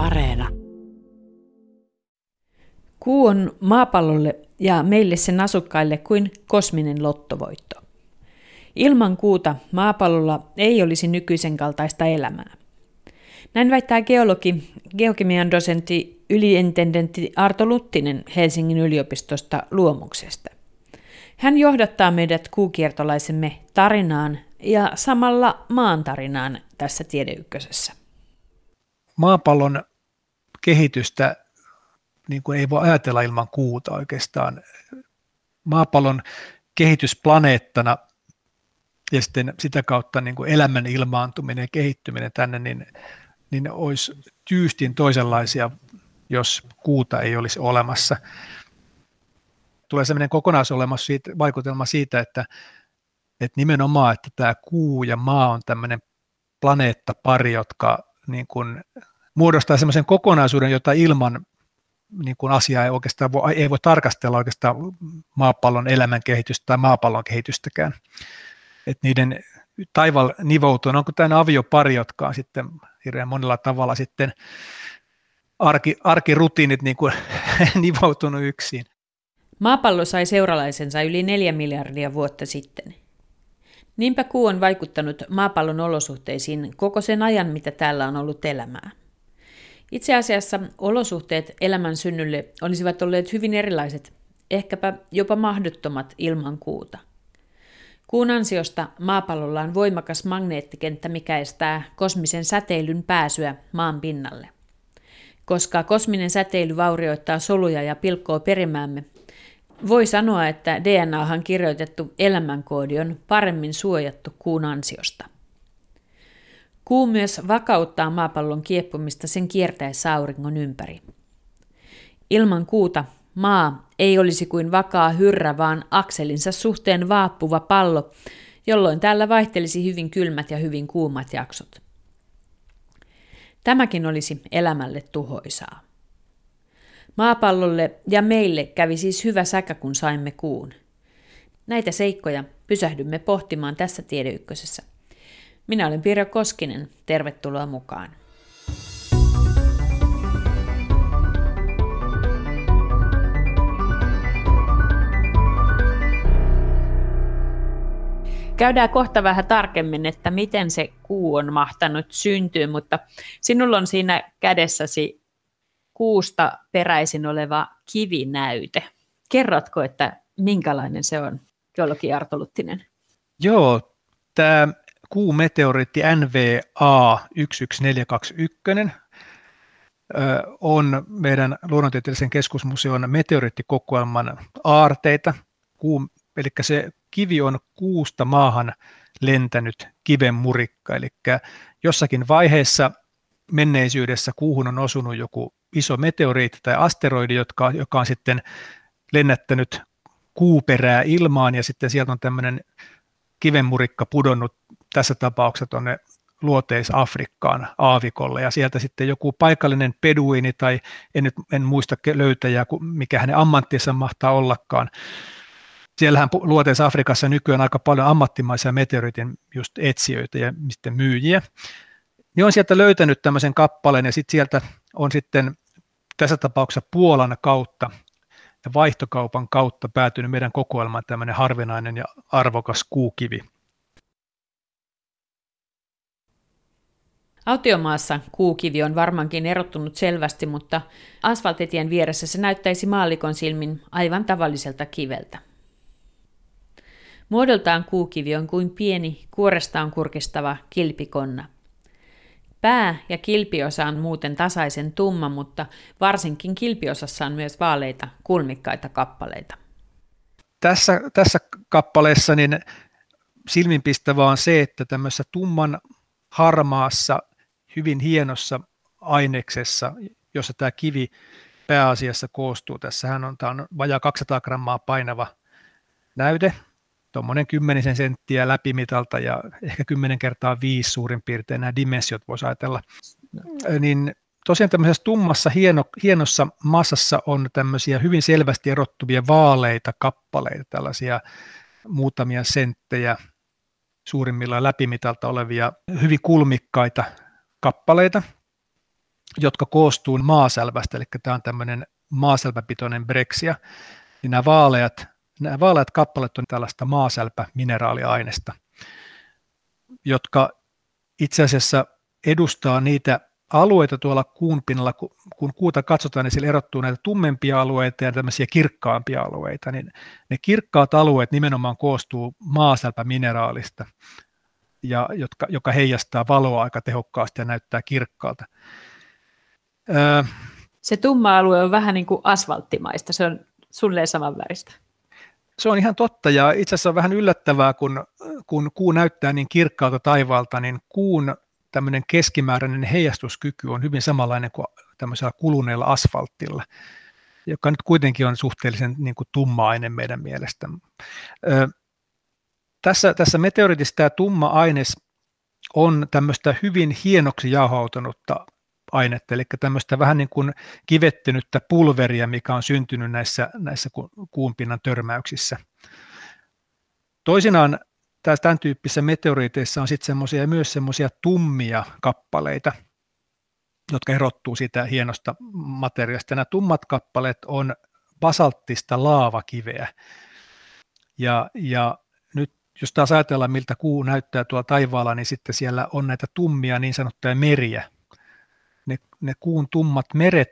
Areena. Kuu on maapallolle ja meille sen asukkaille kuin kosminen lottovoitto. Ilman kuuta maapallolla ei olisi nykyisen kaltaista elämää. Näin väittää geologi, geokemian dosentti yliintendentti Arto Luttinen Helsingin yliopistosta luomuksesta. Hän johdattaa meidät kuukiertolaisemme tarinaan ja samalla maan tarinaan tässä tiedeykkösessä. Maapallon kehitystä niin kuin ei voi ajatella ilman kuuta oikeastaan. Maapallon kehitys planeettana ja sitten sitä kautta niin kuin elämän ilmaantuminen ja kehittyminen tänne, niin, niin olisi tyystin toisenlaisia, jos kuuta ei olisi olemassa. Tulee sellainen kokonaisolemus siitä, vaikutelma siitä, että, että nimenomaan, että tämä kuu ja maa on tämmöinen planeettapari, jotka niin kuin muodostaa semmoisen kokonaisuuden, jota ilman niin kuin asiaa ei oikeastaan voi, ei voi tarkastella oikeastaan maapallon elämän kehitystä tai maapallon kehitystäkään. Että niiden taival nivoutuu, onko tämä aviopari, jotka on sitten hirveän monella tavalla sitten arki, arkirutiinit niin kuin nivoutunut yksin. Maapallo sai seuralaisensa yli neljä miljardia vuotta sitten. Niinpä kuu on vaikuttanut maapallon olosuhteisiin koko sen ajan, mitä täällä on ollut elämää. Itse asiassa olosuhteet elämän synnylle olisivat olleet hyvin erilaiset, ehkäpä jopa mahdottomat ilman kuuta. Kuun ansiosta maapallolla on voimakas magneettikenttä, mikä estää kosmisen säteilyn pääsyä maan pinnalle. Koska kosminen säteily vaurioittaa soluja ja pilkkoo perimäämme, voi sanoa, että DNAhan kirjoitettu elämänkoodi on paremmin suojattu kuun ansiosta. Kuu myös vakauttaa maapallon kieppumista sen kiertäessä auringon ympäri. Ilman kuuta maa ei olisi kuin vakaa hyrrä, vaan akselinsa suhteen vaappuva pallo, jolloin täällä vaihtelisi hyvin kylmät ja hyvin kuumat jaksot. Tämäkin olisi elämälle tuhoisaa. Maapallolle ja meille kävi siis hyvä säkä, kun saimme kuun. Näitä seikkoja pysähdymme pohtimaan tässä tiedeykkösessä. Minä olen Pirjo Koskinen. Tervetuloa mukaan. Käydään kohta vähän tarkemmin, että miten se kuu on mahtanut syntyä, mutta sinulla on siinä kädessäsi kuusta peräisin oleva kivinäyte. Kerrotko, että minkälainen se on, geologi Arto Luttinen? Joo, tämä kuumeteoriitti NVA 11421 on meidän luonnontieteellisen keskusmuseon meteoriittikokoelman aarteita. Eli se kivi on kuusta maahan lentänyt kiven murikka, eli jossakin vaiheessa menneisyydessä kuuhun on osunut joku iso meteoriitti tai asteroidi, jotka, joka on sitten lennättänyt kuuperää ilmaan ja sitten sieltä on tämmöinen kivenmurikka pudonnut tässä tapauksessa tuonne luoteis-Afrikkaan aavikolle ja sieltä sitten joku paikallinen peduini tai en nyt en muista löytäjää, mikä hänen ammattinsa mahtaa ollakaan. Siellähän luoteis-Afrikassa nykyään aika paljon ammattimaisia meteoriitin just etsijöitä ja sitten myyjiä. Niin on sieltä löytänyt tämmöisen kappaleen ja sitten sieltä on sitten tässä tapauksessa Puolan kautta ja vaihtokaupan kautta päätynyt meidän kokoelmaan tämmöinen harvinainen ja arvokas kuukivi. Autiomaassa kuukivi on varmaankin erottunut selvästi, mutta asfaltitien vieressä se näyttäisi maallikon silmin aivan tavalliselta kiveltä. Muodoltaan kuukivi on kuin pieni, kuorestaan kurkistava kilpikonna. Pää- ja kilpiosa on muuten tasaisen tumma, mutta varsinkin kilpiosassa on myös vaaleita, kulmikkaita kappaleita. Tässä, tässä kappaleessa niin silminpistävää on se, että tämmöisessä tumman harmaassa hyvin hienossa aineksessa, jossa tämä kivi pääasiassa koostuu. Tässähän on, tämä on vajaa 200 grammaa painava näyte, tuommoinen kymmenisen senttiä läpimitalta ja ehkä 10 kertaa viisi suurin piirtein nämä dimensiot voisi ajatella. Niin tosiaan tämmöisessä tummassa hieno, hienossa massassa on tämmöisiä hyvin selvästi erottuvia vaaleita kappaleita, tällaisia muutamia senttejä suurimmillaan läpimitalta olevia hyvin kulmikkaita kappaleita. jotka koostuu maaselvästä, eli tämä on tämmöinen maaselväpitoinen breksia, niin nämä vaaleat, nämä vaaleat kappaleet on tällaista maaselpämineraaliainesta, jotka itse asiassa edustaa niitä alueita tuolla kuun pinnalla, kun kuuta katsotaan, niin siellä erottuu näitä tummempia alueita ja tämmöisiä kirkkaampia alueita, niin ne kirkkaat alueet nimenomaan koostuu maaselpämineraalista, ja jotka, joka heijastaa valoa aika tehokkaasti ja näyttää kirkkaalta. Öö, se tumma alue on vähän niin kuin asfalttimaista, se on suunnilleen saman väristä. Se on ihan totta ja itse asiassa on vähän yllättävää, kun, kun kuu näyttää niin kirkkaalta taivaalta, niin kuun tämmöinen keskimääräinen heijastuskyky on hyvin samanlainen kuin tämmöisellä kuluneella asfaltilla, joka nyt kuitenkin on suhteellisen niin kuin tumma-aine meidän mielestä. Ö, tässä, tässä meteoritissa tämä tumma aines on tämmöistä hyvin hienoksi jauhautunutta ainetta, eli tämmöistä vähän niin kuin kivettynyttä pulveria, mikä on syntynyt näissä, näissä kuunpinnan törmäyksissä. Toisinaan tämän tyyppisissä meteoriiteissa on sitten semmoisia myös semmoisia tummia kappaleita, jotka erottuu siitä hienosta materiaalista. Nämä tummat kappaleet on basalttista laavakiveä. Ja, ja jos taas ajatellaan, miltä kuu näyttää tuolla taivaalla, niin sitten siellä on näitä tummia niin sanottuja meriä. Ne, ne kuun tummat meret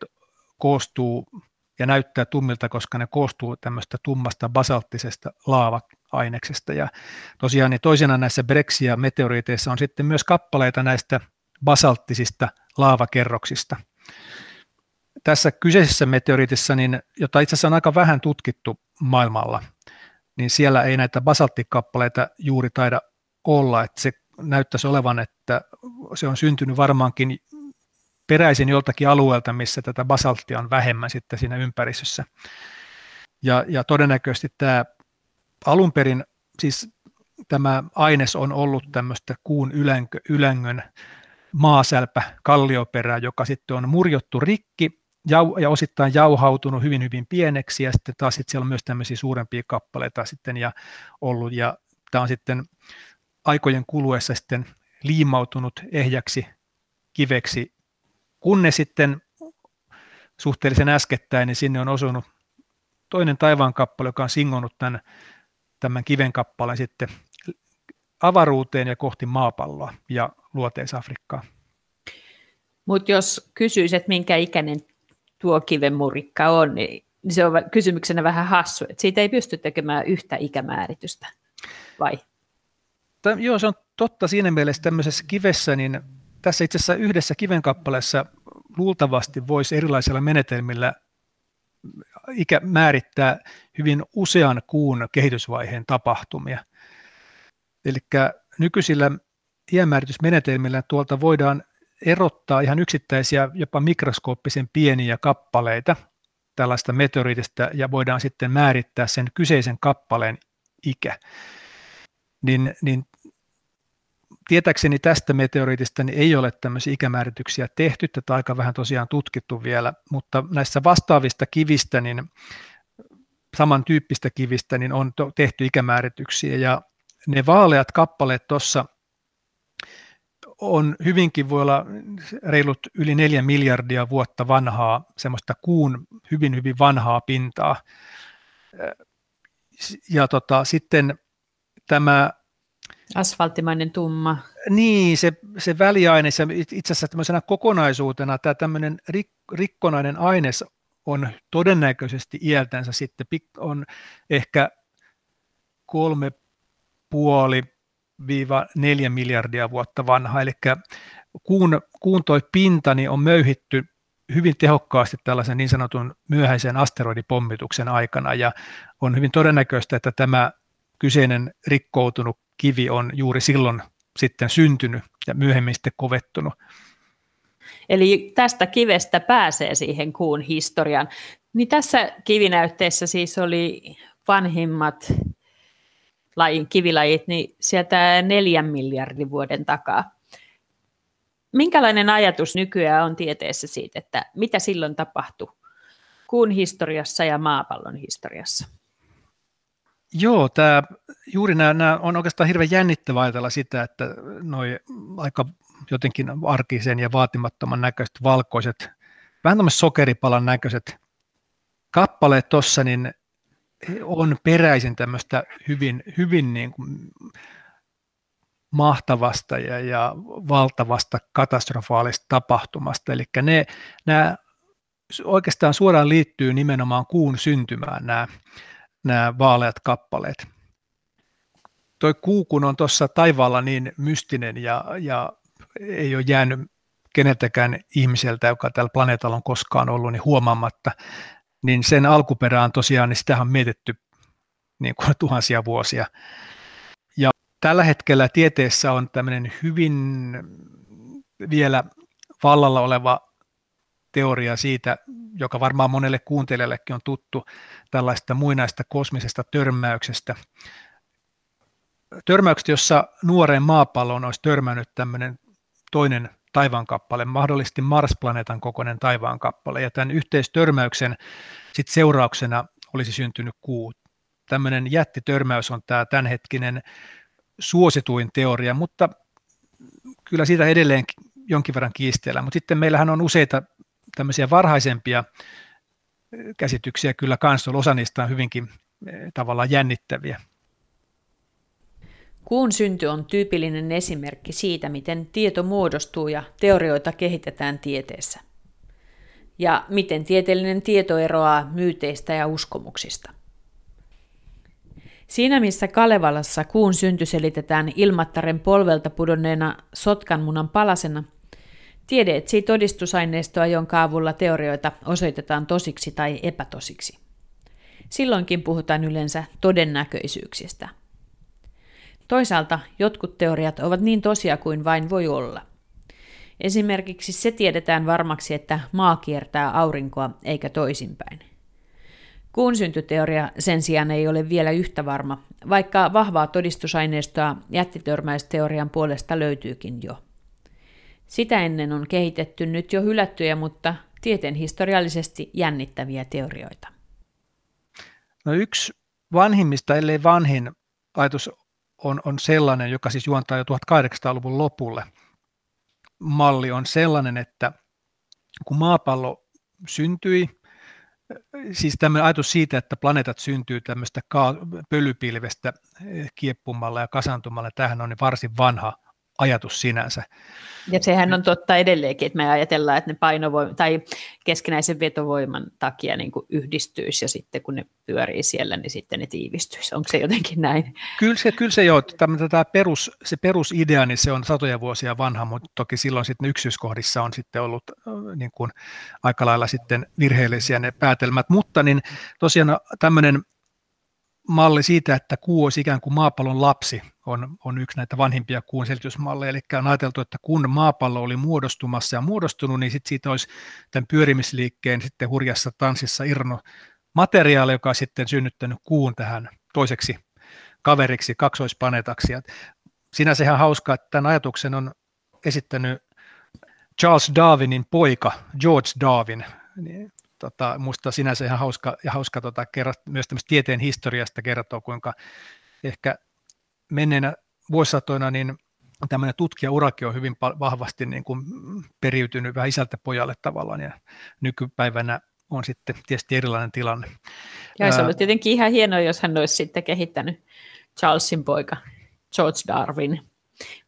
koostuu ja näyttää tummilta, koska ne koostuu tämmöistä tummasta basalttisesta laava-aineksesta. Ja tosiaan niin toisena näissä Brexia meteoriiteissa on sitten myös kappaleita näistä basalttisista laavakerroksista. Tässä kyseisessä meteoriitissa, niin, jota itse asiassa on aika vähän tutkittu maailmalla, niin siellä ei näitä basalttikappaleita juuri taida olla, että se näyttäisi olevan, että se on syntynyt varmaankin peräisin joltakin alueelta, missä tätä basalttia on vähemmän sitten siinä ympäristössä. Ja, ja todennäköisesti tämä alun perin, siis tämä aines on ollut tämmöistä kuun ylängö, ylängön maasälpä kallioperää, joka sitten on murjottu rikki jau, ja osittain jauhautunut hyvin hyvin pieneksi ja sitten taas sitten siellä on myös tämmöisiä suurempia kappaleita sitten ja ollut ja tämä on sitten aikojen kuluessa sitten liimautunut ehjäksi kiveksi kun ne sitten suhteellisen äskettäin, niin sinne on osunut toinen taivaan kappale, joka on singonnut tämän, tämän kiven kappaleen sitten avaruuteen ja kohti maapalloa ja luoteis-Afrikkaa. Mutta jos kysyisit, minkä ikäinen tuo kiven murikka on, niin se on kysymyksenä vähän hassu, että siitä ei pysty tekemään yhtä ikämääritystä, vai? Tämä, joo, se on totta siinä mielessä tämmöisessä kivessä, niin tässä itse asiassa yhdessä kivenkappaleessa luultavasti voisi erilaisilla menetelmillä ikä määrittää hyvin usean kuun kehitysvaiheen tapahtumia. Eli nykyisillä iänmääritysmenetelmillä tuolta voidaan erottaa ihan yksittäisiä, jopa mikroskooppisen pieniä kappaleita tällaista meteoriitista ja voidaan sitten määrittää sen kyseisen kappaleen ikä. Niin, niin tietääkseni tästä meteoriitista niin ei ole tämmöisiä ikämäärityksiä tehty, tätä aika vähän tosiaan tutkittu vielä, mutta näissä vastaavista kivistä, niin samantyyppistä kivistä, niin on tehty ikämäärityksiä ja ne vaaleat kappaleet tuossa on hyvinkin voi olla reilut yli neljä miljardia vuotta vanhaa, semmoista kuun hyvin hyvin vanhaa pintaa. Ja tota, sitten tämä Asfalttimainen tumma. Niin, se, se väliaine, se itse asiassa tämmöisenä kokonaisuutena tämä tämmöinen rik, rikkonainen aines on todennäköisesti iältänsä sitten on ehkä kolme puoli viiva neljä miljardia vuotta vanha, eli kuun, kuun toi pinta niin on möyhitty hyvin tehokkaasti tällaisen niin sanotun myöhäisen asteroidipommituksen aikana, ja on hyvin todennäköistä, että tämä kyseinen rikkoutunut kivi on juuri silloin sitten syntynyt ja myöhemmin sitten kovettunut. Eli tästä kivestä pääsee siihen kuun historiaan. Niin tässä kivinäytteessä siis oli vanhimmat lajin, kivilajit, niin sieltä neljän miljardin vuoden takaa. Minkälainen ajatus nykyään on tieteessä siitä, että mitä silloin tapahtui kuun historiassa ja maapallon historiassa? Joo, tämä, juuri nämä, nämä on oikeastaan hirveän jännittävää ajatella sitä, että noi aika jotenkin arkisen ja vaatimattoman näköiset valkoiset, vähän tämmöiset sokeripalan näköiset kappaleet tuossa, niin on peräisin tämmöistä hyvin, hyvin niin kuin mahtavasta ja, ja valtavasta katastrofaalista tapahtumasta. Eli ne, nämä oikeastaan suoraan liittyy nimenomaan kuun syntymään nämä, nämä vaaleat kappaleet. Toi kuu, kun on tuossa taivaalla niin mystinen ja, ja ei ole jäänyt keneltäkään ihmiseltä, joka tällä planeetalla on koskaan ollut, niin huomaamatta, niin sen alkuperään tosiaan, niin sitä on mietitty niin kuin tuhansia vuosia. Ja tällä hetkellä tieteessä on tämmöinen hyvin vielä vallalla oleva teoria siitä, joka varmaan monelle kuuntelijallekin on tuttu, tällaista muinaista kosmisesta törmäyksestä. Törmäyksestä, jossa nuoreen maapalloon olisi törmännyt tämmöinen toinen taivaankappale, mahdollisesti Mars-planeetan kokoinen taivaankappale, ja tämän yhteistörmäyksen sit seurauksena olisi syntynyt kuu. Tämmöinen jättitörmäys on tämä tämänhetkinen suosituin teoria, mutta kyllä siitä edelleen jonkin verran kiistellään. Mutta sitten meillähän on useita tämmöisiä varhaisempia käsityksiä kyllä kanssa, osa niistä on hyvinkin tavallaan jännittäviä. Kuun synty on tyypillinen esimerkki siitä, miten tieto muodostuu ja teorioita kehitetään tieteessä. Ja miten tieteellinen tieto eroaa myyteistä ja uskomuksista. Siinä missä Kalevalassa kuun synty selitetään ilmattaren polvelta pudonneena sotkanmunan palasena, tiede etsii todistusaineistoa, jonka avulla teorioita osoitetaan tosiksi tai epätosiksi. Silloinkin puhutaan yleensä todennäköisyyksistä – Toisaalta jotkut teoriat ovat niin tosia kuin vain voi olla. Esimerkiksi se tiedetään varmaksi, että maa kiertää aurinkoa eikä toisinpäin. Kuun syntyteoria sen sijaan ei ole vielä yhtä varma, vaikka vahvaa todistusaineistoa jättitörmäisteorian puolesta löytyykin jo. Sitä ennen on kehitetty nyt jo hylättyjä, mutta tieteen historiallisesti jännittäviä teorioita. No yksi vanhimmista, ellei vanhin ajatus on, on sellainen, joka siis juontaa jo 1800-luvun lopulle. Malli on sellainen, että kun maapallo syntyi, siis tämmöinen ajatus siitä, että planeetat syntyy tämmöistä pölypilvestä kieppumalla ja kasantumalla, tähän on varsin vanha ajatus sinänsä. Ja sehän on totta edelleenkin, että me ajatellaan, että ne painovoima, tai keskinäisen vetovoiman takia niin kuin yhdistyisi, ja sitten kun ne pyörii siellä, niin sitten ne tiivistyisi. Onko se jotenkin näin? Kyllä se, kyllä se joo. Tämä, tämä perus, se perusidea, niin se on satoja vuosia vanha, mutta toki silloin sitten yksityiskohdissa on sitten ollut niin kuin, aika lailla sitten virheellisiä ne päätelmät. Mutta niin tosiaan tämmöinen malli siitä, että kuu olisi ikään kuin maapallon lapsi, on, on yksi näitä vanhimpia kuun selitysmalleja. Eli on ajateltu, että kun maapallo oli muodostumassa ja muodostunut, niin sit siitä olisi tämän pyörimisliikkeen sitten hurjassa tanssissa irno materiaali, joka on sitten synnyttänyt kuun tähän toiseksi kaveriksi, kaksoisplaneetaksi. sinänsä ihan hauskaa, että tämän ajatuksen on esittänyt Charles Darwinin poika George Darwin, niin tota, musta sinänsä ihan hauska, ja hauska tota, kerrat, myös tieteen historiasta kertoo, kuinka ehkä menneenä vuosisatoina niin tämmöinen tutkijaurakin on hyvin vahvasti niin kuin periytynyt vähän isältä pojalle tavallaan, ja nykypäivänä on sitten tietysti erilainen tilanne. Ja se olisi tietenkin ihan hienoa, jos hän olisi sitten kehittänyt Charlesin poika George Darwin,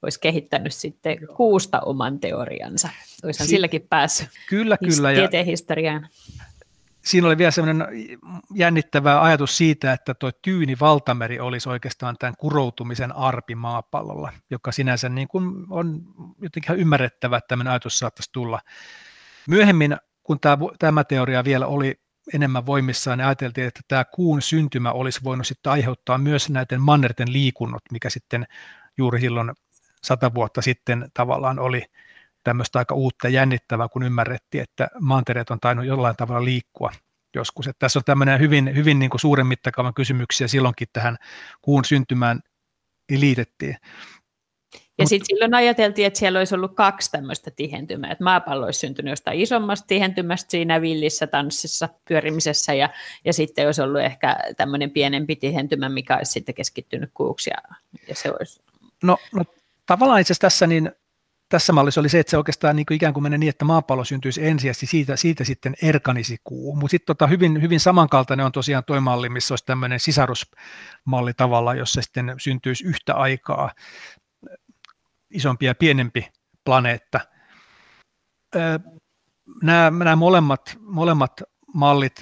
olisi kehittänyt sitten kuusta oman teoriansa. Olisihan si- silläkin päässyt kyllä, kyllä, tieteen historiaan siinä oli vielä sellainen jännittävä ajatus siitä, että tuo tyyni valtameri olisi oikeastaan tämän kuroutumisen arpi maapallolla, joka sinänsä niin kuin on jotenkin ymmärrettävä, että tämmöinen ajatus saattaisi tulla. Myöhemmin, kun tämä, tämä teoria vielä oli enemmän voimissaan, niin ajateltiin, että tämä kuun syntymä olisi voinut sitten aiheuttaa myös näiden mannerten liikunnot, mikä sitten juuri silloin sata vuotta sitten tavallaan oli tämmöistä aika uutta ja jännittävää, kun ymmärrettiin, että mantereet on tainnut jollain tavalla liikkua joskus. Että tässä on tämmöinen hyvin, hyvin niin kuin suuren mittakaavan kysymyksiä silloinkin tähän kuun syntymään liitettiin. Ja sitten silloin ajateltiin, että siellä olisi ollut kaksi tämmöistä tihentymää, että maapallo olisi syntynyt jostain isommasta tihentymästä siinä villissä tanssissa, pyörimisessä, ja, ja sitten olisi ollut ehkä tämmöinen pienempi tihentymä, mikä olisi sitten keskittynyt kuuksi, ja, ja se olisi... No, no tavallaan itse asiassa tässä niin tässä mallissa oli se, että se oikeastaan niin kuin ikään kuin menee niin, että maapallo syntyisi ensin ja siitä, siitä sitten erkanisi kuu. Mutta sitten tota, hyvin, hyvin samankaltainen on tosiaan tuo malli, missä olisi tämmöinen sisarusmalli tavalla, jossa sitten syntyisi yhtä aikaa isompi ja pienempi planeetta. Nämä, nämä molemmat, molemmat mallit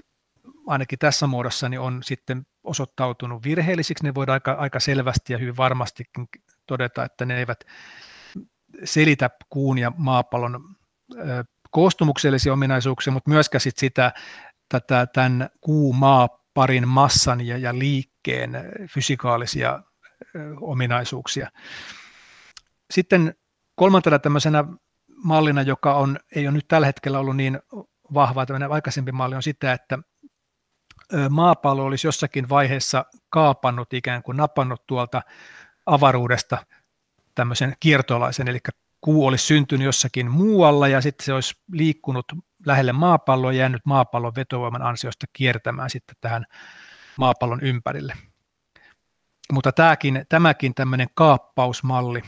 ainakin tässä muodossa niin on sitten osoittautunut virheellisiksi. Ne voidaan aika, aika selvästi ja hyvin varmastikin todeta, että ne eivät selitä kuun ja maapallon koostumuksellisia ominaisuuksia, mutta myöskään sit sitä tätä, tämän kuu-maa-parin massan ja, ja liikkeen fysikaalisia ominaisuuksia. Sitten kolmantena tämmöisenä mallina, joka on, ei ole nyt tällä hetkellä ollut niin vahva, tämmöinen aikaisempi malli on sitä, että maapallo olisi jossakin vaiheessa kaapannut ikään kuin napannut tuolta avaruudesta tämmöisen kiertolaisen, eli kuu olisi syntynyt jossakin muualla ja sitten se olisi liikkunut lähelle maapalloa ja jäänyt maapallon vetovoiman ansiosta kiertämään sitten tähän maapallon ympärille. Mutta tämäkin, tämäkin tämmöinen kaappausmalli,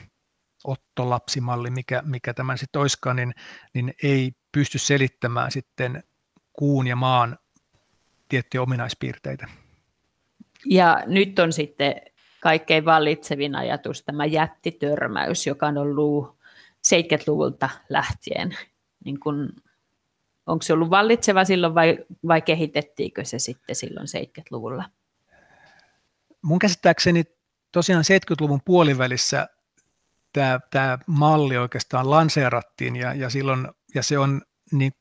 ottolapsimalli, mikä, mikä tämän sitten olisikaan, niin, niin ei pysty selittämään sitten kuun ja maan tiettyjä ominaispiirteitä. Ja nyt on sitten kaikkein vallitsevin ajatus tämä jättitörmäys, joka on ollut 70-luvulta lähtien. Niin kun, onko se ollut vallitseva silloin vai, vai kehitettiinkö se sitten silloin 70-luvulla? Mun käsittääkseni tosiaan 70-luvun puolivälissä tämä, tämä malli oikeastaan lanseerattiin ja, ja, silloin, ja se on niin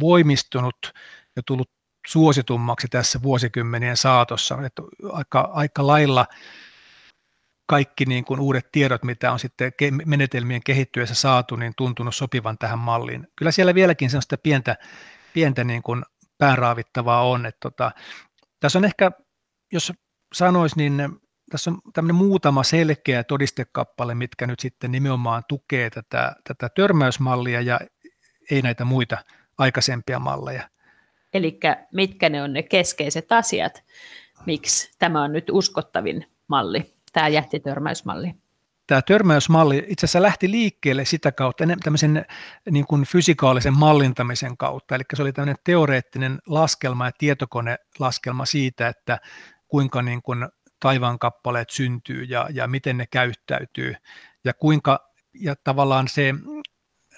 voimistunut ja tullut suositummaksi tässä vuosikymmenien saatossa. Että aika, aika lailla kaikki niin kuin uudet tiedot, mitä on sitten menetelmien kehittyessä saatu, niin tuntunut sopivan tähän malliin. Kyllä siellä vieläkin sellaista pientä, pientä niin kuin päänraavittavaa on. Että tota, tässä on ehkä, jos sanois, niin tässä on tämmöinen muutama selkeä todistekappale, mitkä nyt sitten nimenomaan tukee tätä, tätä törmäysmallia ja ei näitä muita aikaisempia malleja. Eli mitkä ne on ne keskeiset asiat, miksi tämä on nyt uskottavin malli, tämä jättitörmäysmalli? Tämä törmäysmalli itse asiassa lähti liikkeelle sitä kautta, tämmöisen niin kuin fysikaalisen mallintamisen kautta. Eli se oli tämmöinen teoreettinen laskelma ja tietokonelaskelma siitä, että kuinka niin kuin taivaankappaleet syntyy ja, ja miten ne käyttäytyy ja kuinka ja tavallaan se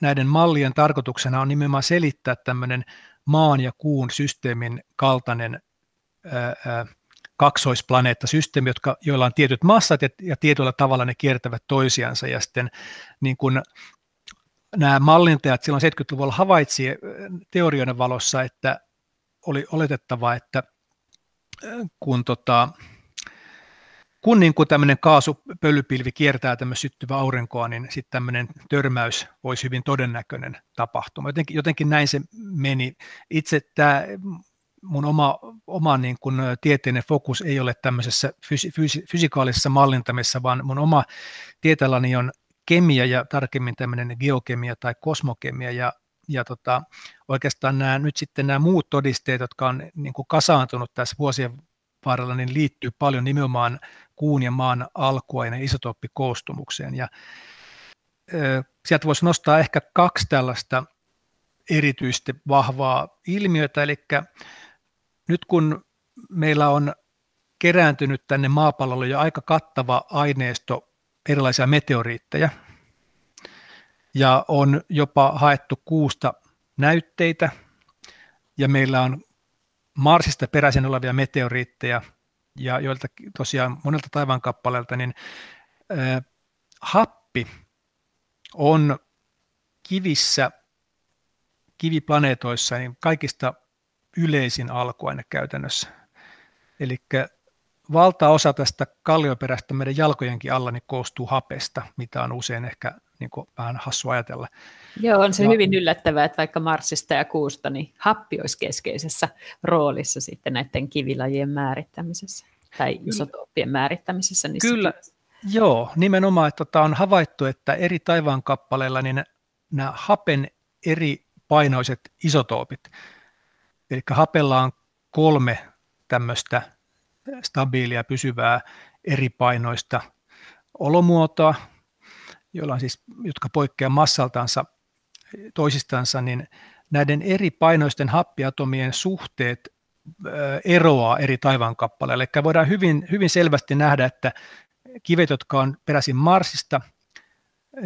näiden mallien tarkoituksena on nimenomaan selittää tämmöinen maan ja kuun systeemin kaltainen ää, kaksoisplaneettasysteemi, jotka, joilla on tietyt massat ja, ja tietyllä tavalla ne kiertävät toisiansa ja sitten niin kun nämä mallintajat silloin 70-luvulla havaitsivat teorioiden valossa, että oli oletettava, että kun tota, kun niin kuin tämmöinen kaasupölypilvi kiertää tämmöistä syttyvää aurinkoa, niin sitten tämmöinen törmäys olisi hyvin todennäköinen tapahtuma. Jotenkin, jotenkin näin se meni. Itse tämä mun oma, oma niin kuin tieteinen fokus ei ole tämmöisessä fysi, fysi, fysikaalisessa mallintamisessa, vaan mun oma tietälläni on kemia ja tarkemmin tämmöinen geokemia tai kosmokemia ja, ja tota, oikeastaan nämä, nyt sitten nämä muut todisteet, jotka on niin kuin kasaantunut tässä vuosien varrella, niin liittyy paljon nimenomaan kuun ja maan alkuaineen isotooppikoostumukseen. Ja, ö, sieltä voisi nostaa ehkä kaksi tällaista erityisesti vahvaa ilmiötä, eli nyt kun meillä on kerääntynyt tänne maapallolle jo aika kattava aineisto erilaisia meteoriitteja, ja on jopa haettu kuusta näytteitä, ja meillä on Marsista peräisin olevia meteoriitteja, ja joilta tosiaan monelta taivaankappaleelta, niin äh, happi on kivissä, kiviplaneetoissa niin kaikista yleisin alkuaine käytännössä. Eli valtaosa tästä kallioperästä meidän jalkojenkin alla niin koostuu hapesta, mitä on usein ehkä niin kuin vähän hassu ajatella. Joo, on se ja, hyvin yllättävää, että vaikka Marsista ja Kuusta, niin happi olisi keskeisessä roolissa sitten näiden kivilajien määrittämisessä tai isotooppien määrittämisessä. Niissä Kyllä, kivissä. joo, nimenomaan, että tota, on havaittu, että eri taivaankappaleilla niin nämä hapen eri painoiset isotoopit, eli hapella on kolme tämmöistä stabiilia, pysyvää, eri painoista olomuotoa, joilla on siis, jotka poikkeaa massaltansa toisistansa, niin näiden eri painoisten happiatomien suhteet eroaa eri taivaankappaleille. Eli voidaan hyvin, hyvin selvästi nähdä, että kivet, jotka on peräisin Marsista,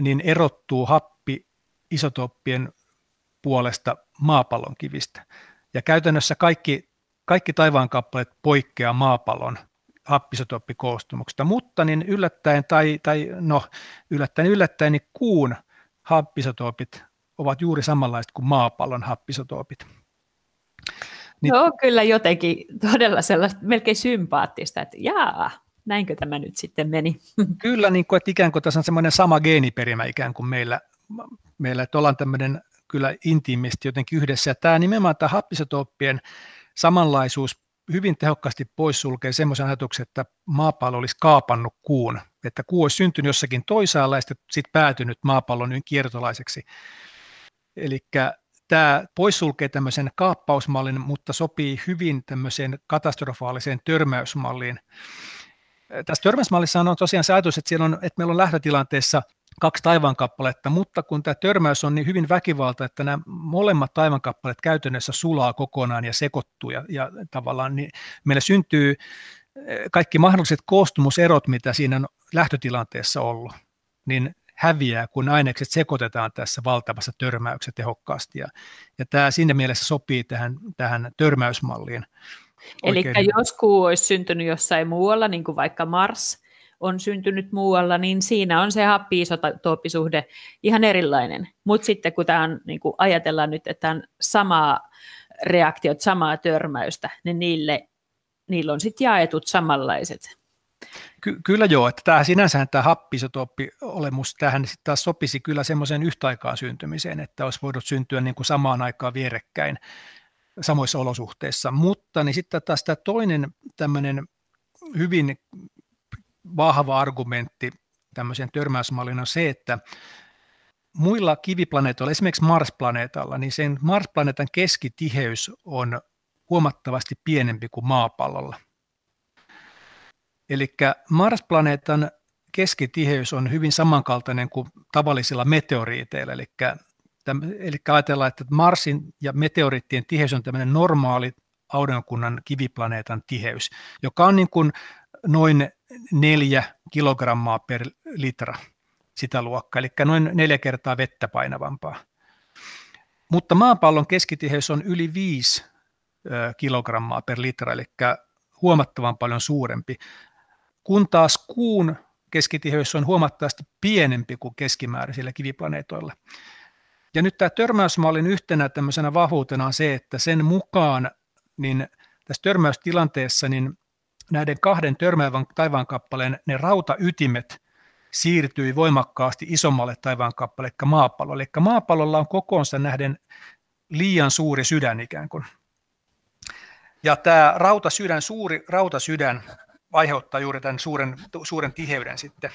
niin erottuu happi isotooppien puolesta maapallon kivistä. Ja käytännössä kaikki, kaikki taivaankappaleet poikkeaa maapallon happisotooppikoostumuksesta, mutta niin yllättäen tai, tai no yllättäen yllättäen niin kuun happisotoopit ovat juuri samanlaiset kuin maapallon happisotoopit. Niin, Joo, kyllä jotenkin todella sellaista melkein sympaattista, että jaa, näinkö tämä nyt sitten meni? Kyllä, niin kuin, että ikään kuin tässä on semmoinen sama geeniperimä ikään kuin meillä, meillä että ollaan tämmöinen kyllä intiimisti jotenkin yhdessä. Ja tämä nimenomaan tämä happisotooppien samanlaisuus hyvin tehokkaasti poissulkee semmoisen ajatuksen, että maapallo olisi kaapannut kuun, että kuu olisi syntynyt jossakin toisaalla ja sitten päätynyt maapallon kiertolaiseksi. Eli tämä poissulkee tämmöisen kaappausmallin, mutta sopii hyvin tämmöiseen katastrofaaliseen törmäysmalliin. Tässä törmäysmallissa on tosiaan se ajatus, että, siellä on, että meillä on lähtötilanteessa kaksi taivaankappaletta, mutta kun tämä törmäys on niin hyvin väkivalta, että nämä molemmat taivaankappaleet käytännössä sulaa kokonaan ja sekoittuu ja, ja tavallaan niin meillä syntyy eh, kaikki mahdolliset koostumuserot, mitä siinä on lähtötilanteessa ollut, niin häviää, kun ainekset sekoitetaan tässä valtavassa törmäyksessä tehokkaasti. Ja, ja tämä siinä mielessä sopii tähän, tähän törmäysmalliin. Eli jos kuu olisi syntynyt jossain muualla, niin kuin vaikka Mars on syntynyt muualla, niin siinä on se happi-isotooppisuhde ihan erilainen. Mutta sitten kun tämä on, niin kuin ajatellaan nyt, että on samaa reaktiot, samaa törmäystä, niin niille, niillä on sitten jaetut samanlaiset Ky- kyllä joo, että tämä sinänsä tämä happisotooppi-olemus, tähän sitten taas sopisi kyllä semmoiseen yhtaikaan syntymiseen, että olisi voinut syntyä niin kuin samaan aikaan vierekkäin samoissa olosuhteissa. Mutta niin sitten taas tämä toinen tämmöinen hyvin vahva argumentti tämmöisen törmäysmallin on se, että muilla kiviplaneetoilla, esimerkiksi Mars-planeetalla, niin sen Mars-planeetan keskitiheys on huomattavasti pienempi kuin maapallolla – Eli Mars-planeetan keskitiheys on hyvin samankaltainen kuin tavallisilla meteoriiteilla, eli, eli ajatellaan, että Marsin ja meteoriittien tiheys on tämmöinen normaali aurinkokunnan kiviplaneetan tiheys, joka on niin kuin noin neljä kilogrammaa per litra sitä luokkaa, eli noin neljä kertaa vettä painavampaa. Mutta maapallon keskitiheys on yli 5 kilogrammaa per litra, eli huomattavan paljon suurempi kun taas kuun keskitiheys on huomattavasti pienempi kuin keskimääräisillä kiviplaneetoilla. Ja nyt tämä törmäysmallin yhtenä tämmöisenä vahvuutena on se, että sen mukaan niin tässä törmäystilanteessa niin näiden kahden törmäävän taivaankappaleen ne rautaytimet siirtyi voimakkaasti isommalle taivaankappaleen, eli maapallolle. Eli maapallolla on kokoonsa nähden liian suuri sydän ikään kuin. Ja tämä rautasydän, suuri rautasydän, aiheuttaa juuri tämän suuren, suuren tiheyden sitten.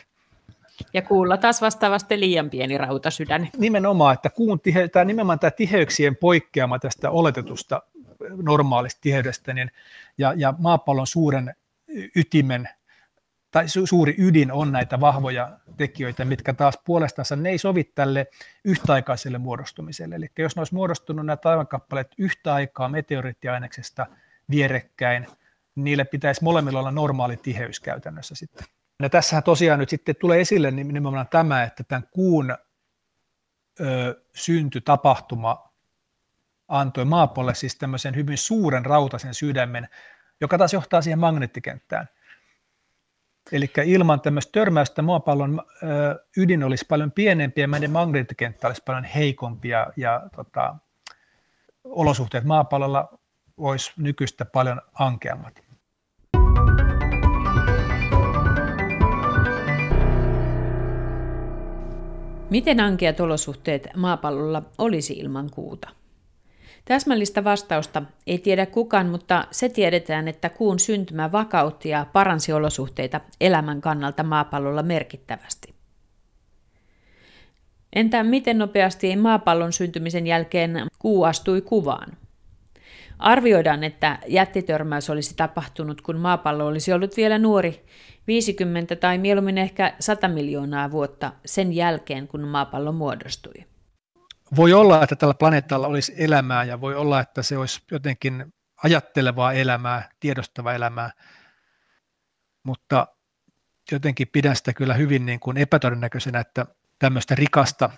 Ja kuulla taas vastaavasti liian pieni rautasydän. Nimenomaan, että kuun tihe, tämä, nimenomaan tämä tiheyksien poikkeama tästä oletetusta normaalista tiheydestä niin, ja, ja maapallon suuren ytimen tai su, suuri ydin on näitä vahvoja tekijöitä, mitkä taas puolestansa ne ei sovi tälle yhtäaikaiselle muodostumiselle. Eli jos ne olisi muodostunut nämä taivankappaleet yhtä aikaa meteoriittiaineksesta vierekkäin, niille pitäisi molemmilla olla normaali tiheys käytännössä sitten. Ja tässähän tosiaan nyt sitten tulee esille nimenomaan tämä, että tämän kuun ö, syntytapahtuma antoi maapallolle siis tämmöisen hyvin suuren rautaisen sydämen, joka taas johtaa siihen magneettikenttään. Eli ilman tämmöistä törmäystä maapallon ydin olisi paljon pienempi ja meidän magneettikenttä olisi paljon heikompi ja, ja tota, olosuhteet maapallolla olisi nykyistä paljon ankeammat. Miten ankeat olosuhteet maapallolla olisi ilman kuuta? Täsmällistä vastausta ei tiedä kukaan, mutta se tiedetään, että kuun syntymä vakautti ja paransi olosuhteita elämän kannalta maapallolla merkittävästi. Entä miten nopeasti maapallon syntymisen jälkeen kuu astui kuvaan? Arvioidaan, että jättitörmäys olisi tapahtunut, kun maapallo olisi ollut vielä nuori 50 tai mieluummin ehkä 100 miljoonaa vuotta sen jälkeen, kun maapallo muodostui. Voi olla, että tällä planeetalla olisi elämää ja voi olla, että se olisi jotenkin ajattelevaa elämää, tiedostavaa elämää, mutta jotenkin pidän sitä kyllä hyvin niin kuin epätodennäköisenä, että tämmöistä rikasta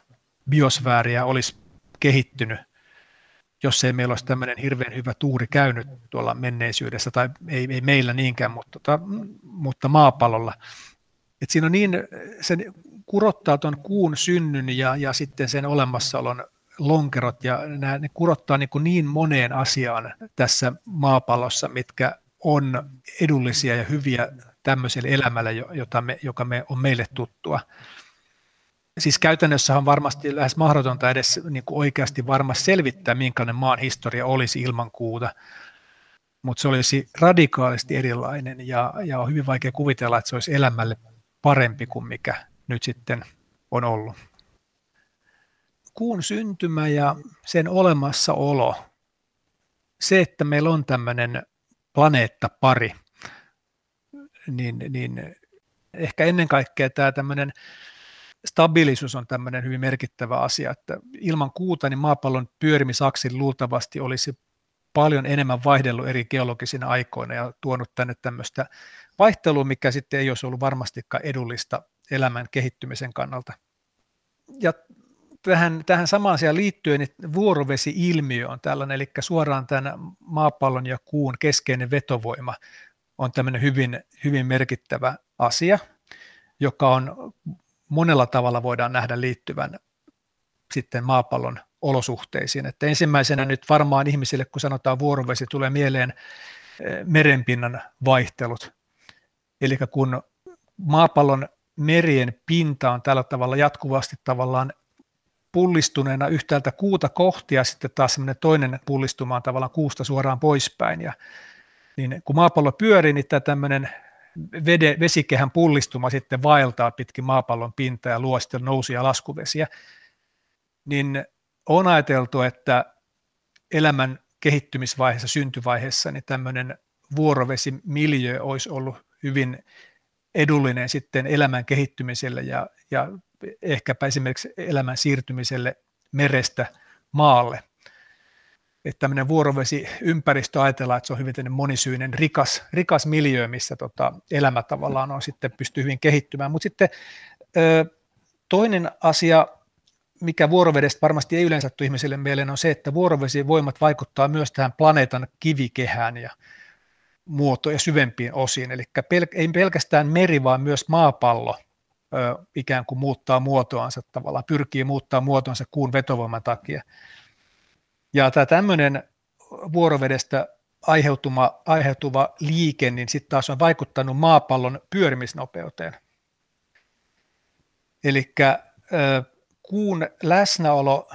biosfääriä olisi kehittynyt, jos ei meillä olisi tämmöinen hirveän hyvä tuuri käynyt tuolla menneisyydessä, tai ei, ei meillä niinkään, mutta, tota, mutta maapallolla. Et siinä on niin, sen kurottaa tuon kuun synnyn ja, ja sitten sen olemassaolon lonkerot, ja nämä, ne kurottaa niin, kuin niin moneen asiaan tässä maapallossa, mitkä on edullisia ja hyviä tämmöiselle elämälle, jota me, joka me, on meille tuttua. Siis käytännössä on varmasti lähes mahdotonta edes niin kuin oikeasti varmasti selvittää, minkälainen maan historia olisi ilman kuuta, mutta se olisi radikaalisti erilainen ja, ja on hyvin vaikea kuvitella, että se olisi elämälle parempi kuin mikä nyt sitten on ollut. Kuun syntymä ja sen olemassaolo, se, että meillä on tämmöinen planeettapari, niin, niin ehkä ennen kaikkea tämä tämmöinen stabiilisuus on tämmöinen hyvin merkittävä asia, että ilman kuuta niin maapallon pyörimisaksin luultavasti olisi paljon enemmän vaihdellut eri geologisina aikoina ja tuonut tänne tämmöistä vaihtelua, mikä sitten ei olisi ollut varmastikaan edullista elämän kehittymisen kannalta. Ja tähän, tähän samaan asiaan liittyen niin vuorovesi-ilmiö on tällainen, eli suoraan tämän maapallon ja kuun keskeinen vetovoima on tämmöinen hyvin, hyvin merkittävä asia, joka on monella tavalla voidaan nähdä liittyvän sitten maapallon olosuhteisiin. Että ensimmäisenä nyt varmaan ihmisille, kun sanotaan vuorovesi, tulee mieleen eh, merenpinnan vaihtelut. Eli kun maapallon merien pinta on tällä tavalla jatkuvasti tavallaan pullistuneena yhtäältä kuuta kohti ja sitten taas semmoinen toinen pullistumaan tavallaan kuusta suoraan poispäin. Ja, niin kun maapallo pyörii, niin tämä tämmöinen vede, vesikehän pullistuma sitten vaeltaa pitkin maapallon pintaa ja luo sitten nousu- ja laskuvesiä, niin on ajateltu, että elämän kehittymisvaiheessa, syntyvaiheessa, niin tämmöinen vuorovesimiljö olisi ollut hyvin edullinen sitten elämän kehittymiselle ja, ja ehkäpä esimerkiksi elämän siirtymiselle merestä maalle että tämmöinen vuorovesi-ympäristö ajatellaan, että se on hyvin monisyinen, rikas, rikas miljö, missä tota, elämä tavallaan on sitten pystyy hyvin kehittymään. Mutta sitten toinen asia, mikä vuorovedestä varmasti ei yleensä tule ihmisille mieleen, on se, että vuorovesivoimat vaikuttaa myös tähän planeetan kivikehään ja muoto- ja syvempiin osiin. Eli pel- ei pelkästään meri, vaan myös maapallo ö, ikään kuin muuttaa muotoansa tavallaan, pyrkii muuttaa muotoansa kuun vetovoiman takia. Ja tämä tämmöinen vuorovedestä aiheutuma, aiheutuva liike, niin sitten taas on vaikuttanut maapallon pyörimisnopeuteen. Eli kuun läsnäolo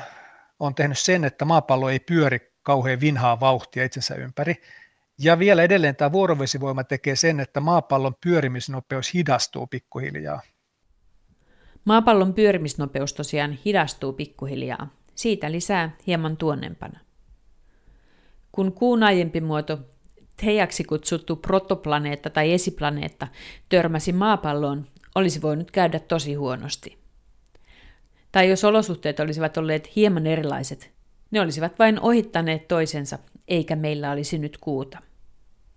on tehnyt sen, että maapallo ei pyöri kauhean vinhaa vauhtia itsensä ympäri. Ja vielä edelleen tämä vuorovesivoima tekee sen, että maapallon pyörimisnopeus hidastuu pikkuhiljaa. Maapallon pyörimisnopeus tosiaan hidastuu pikkuhiljaa. Siitä lisää hieman tuonnempana. Kun kuun aiempi muoto, Teijaksi kutsuttu protoplaneetta tai esiplaneetta, törmäsi maapalloon, olisi voinut käydä tosi huonosti. Tai jos olosuhteet olisivat olleet hieman erilaiset, ne olisivat vain ohittaneet toisensa, eikä meillä olisi nyt kuuta.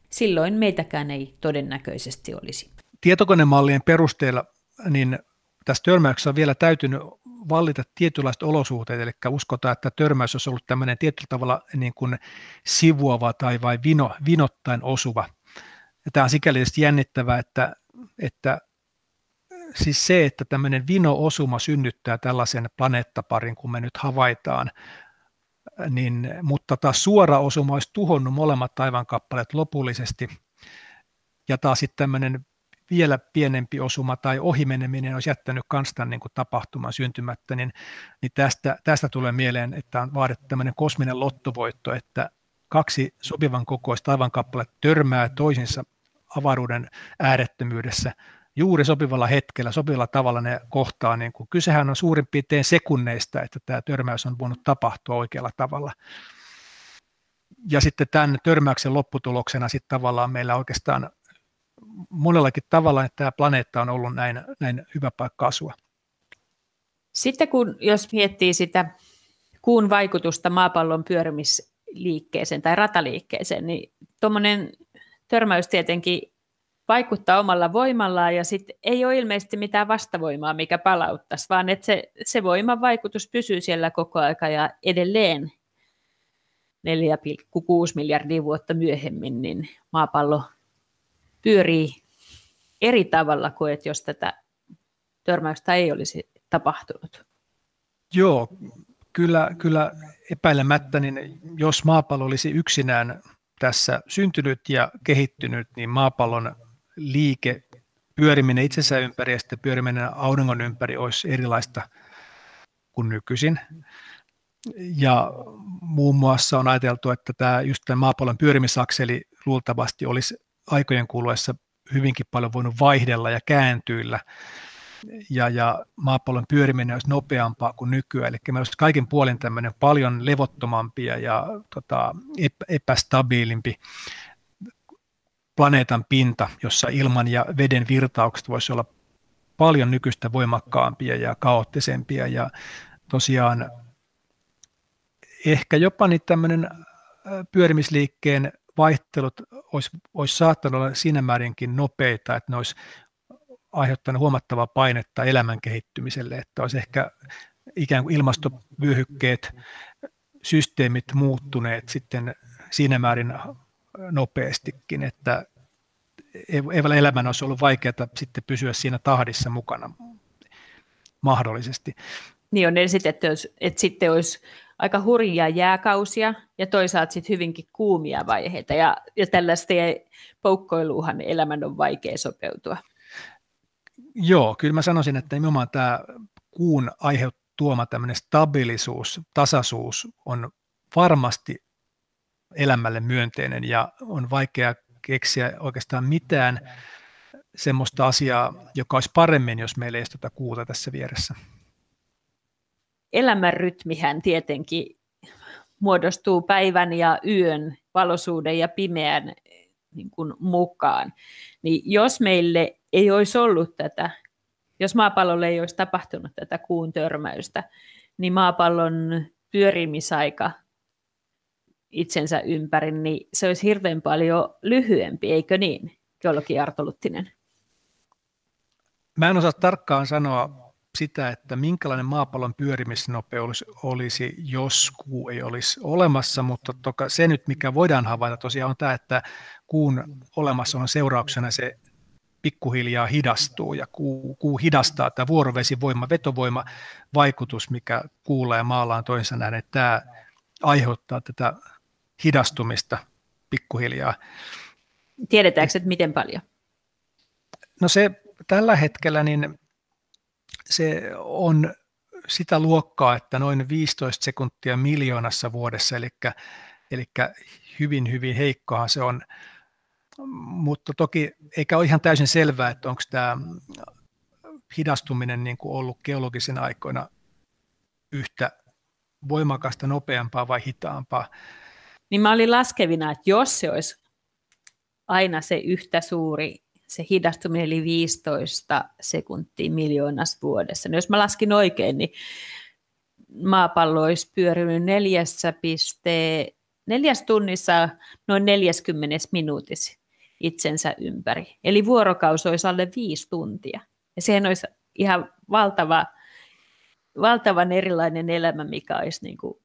Silloin meitäkään ei todennäköisesti olisi. Tietokonemallien perusteella niin tässä törmäyksessä on vielä täytynyt vallita tietynlaiset olosuhteet, eli uskotaan, että törmäys olisi ollut tämmöinen tietyllä tavalla niin kuin sivuava tai vai vino, vinottain osuva. Ja tämä on sikäli jännittävää, että, että siis se, että tämmöinen vino-osuma synnyttää tällaisen planeettaparin, kun me nyt havaitaan, niin, mutta taas suora osuma olisi tuhonnut molemmat taivaankappaleet lopullisesti, ja taas sitten tämmöinen vielä pienempi osuma tai ohimeneminen olisi jättänyt kanstan niin tapahtuman syntymättä, niin, niin tästä, tästä tulee mieleen, että on vaadittu tämmöinen kosminen lottovoitto, että kaksi sopivan kokoista taivankappaletta törmää toisinsa avaruuden äärettömyydessä juuri sopivalla hetkellä, sopivalla tavalla ne kohtaa. Niin kuin, kysehän on suurin piirtein sekunneista, että tämä törmäys on voinut tapahtua oikealla tavalla. ja sitten tämän törmäyksen lopputuloksena sitten tavallaan meillä oikeastaan monellakin tavalla, että tämä planeetta on ollut näin, näin hyvä paikka asua. Sitten kun, jos miettii sitä kuun vaikutusta maapallon pyörimisliikkeeseen tai rataliikkeeseen, niin tuommoinen törmäys tietenkin vaikuttaa omalla voimallaan ja sitten ei ole ilmeisesti mitään vastavoimaa, mikä palauttaisi, vaan että se, se voiman vaikutus pysyy siellä koko aika ja edelleen 4,6 miljardia vuotta myöhemmin, niin maapallo pyörii eri tavalla kuin että jos tätä törmäystä ei olisi tapahtunut. Joo, kyllä, kyllä epäilemättä, niin jos maapallo olisi yksinään tässä syntynyt ja kehittynyt, niin maapallon liike, pyöriminen itsensä ympäri ja sitten pyöriminen auringon ympäri olisi erilaista kuin nykyisin. Ja muun muassa on ajateltu, että tämä just tämä maapallon pyörimisakseli luultavasti olisi aikojen kuluessa hyvinkin paljon voinut vaihdella ja kääntyillä, ja, ja maapallon pyöriminen olisi nopeampaa kuin nykyään, eli meillä olisi kaiken puolin tämmöinen paljon levottomampi ja tota, epästabiilimpi planeetan pinta, jossa ilman ja veden virtaukset voisi olla paljon nykyistä voimakkaampia ja kaoottisempia. Ja tosiaan ehkä jopa niin tämmöinen pyörimisliikkeen vaihtelut olisi, olisi saattanut olla siinä määrinkin nopeita, että ne olisi aiheuttanut huomattavaa painetta elämän kehittymiselle, että olisi ehkä ikään kuin ilmastovyöhykkeet, systeemit muuttuneet sitten siinä määrin nopeastikin, että elämän olisi ollut vaikeaa sitten pysyä siinä tahdissa mukana mahdollisesti. Niin on esitetty, että sitten olisi aika hurjia jääkausia ja toisaalta sitten hyvinkin kuumia vaiheita ja, ja tällaista poukkoiluuhan elämän on vaikea sopeutua. Joo, kyllä mä sanoisin, että nimenomaan tämä kuun aiheuttama tämmöinen stabilisuus, tasaisuus on varmasti elämälle myönteinen ja on vaikea keksiä oikeastaan mitään semmoista asiaa, joka olisi paremmin, jos meillä ei olisi tuota kuuta tässä vieressä. Elämän rytmihän tietenkin muodostuu päivän ja yön, valosuuden ja pimeän niin kuin mukaan. Niin jos meille ei olisi ollut tätä, jos maapallolle ei olisi tapahtunut tätä kuun törmäystä, niin maapallon pyörimisaika itsensä ympäri, niin se olisi hirveän paljon lyhyempi, eikö niin, geologi Arto Luttinen? Mä en osaa tarkkaan sanoa sitä, että minkälainen maapallon pyörimisnopeus olisi, jos kuu ei olisi olemassa, mutta toka se nyt, mikä voidaan havaita tosiaan on tämä, että kuun olemassa on seurauksena se pikkuhiljaa hidastuu ja kuu, kuu hidastaa tämä vuorovesivoima, vetovoima vaikutus, mikä kuulee maallaan toisensa nähden, että tämä aiheuttaa tätä hidastumista pikkuhiljaa. Tiedetäänkö, että miten paljon? No se tällä hetkellä niin se on sitä luokkaa, että noin 15 sekuntia miljoonassa vuodessa, eli, eli hyvin, hyvin heikkohan se on. Mutta toki eikä ole ihan täysin selvää, että onko tämä hidastuminen niin kuin ollut geologisen aikoina yhtä voimakasta, nopeampaa vai hitaampaa. Niin mä olin laskevina, että jos se olisi aina se yhtä suuri se hidastuminen eli 15 sekuntia miljoonas vuodessa. No jos mä laskin oikein, niin maapallo olisi pyörinyt neljässä piste, neljäs tunnissa noin 40 minuutissa itsensä ympäri. Eli vuorokausi olisi alle viisi tuntia. Ja sehän olisi ihan valtava, valtavan erilainen elämä, mikä olisi niin kuin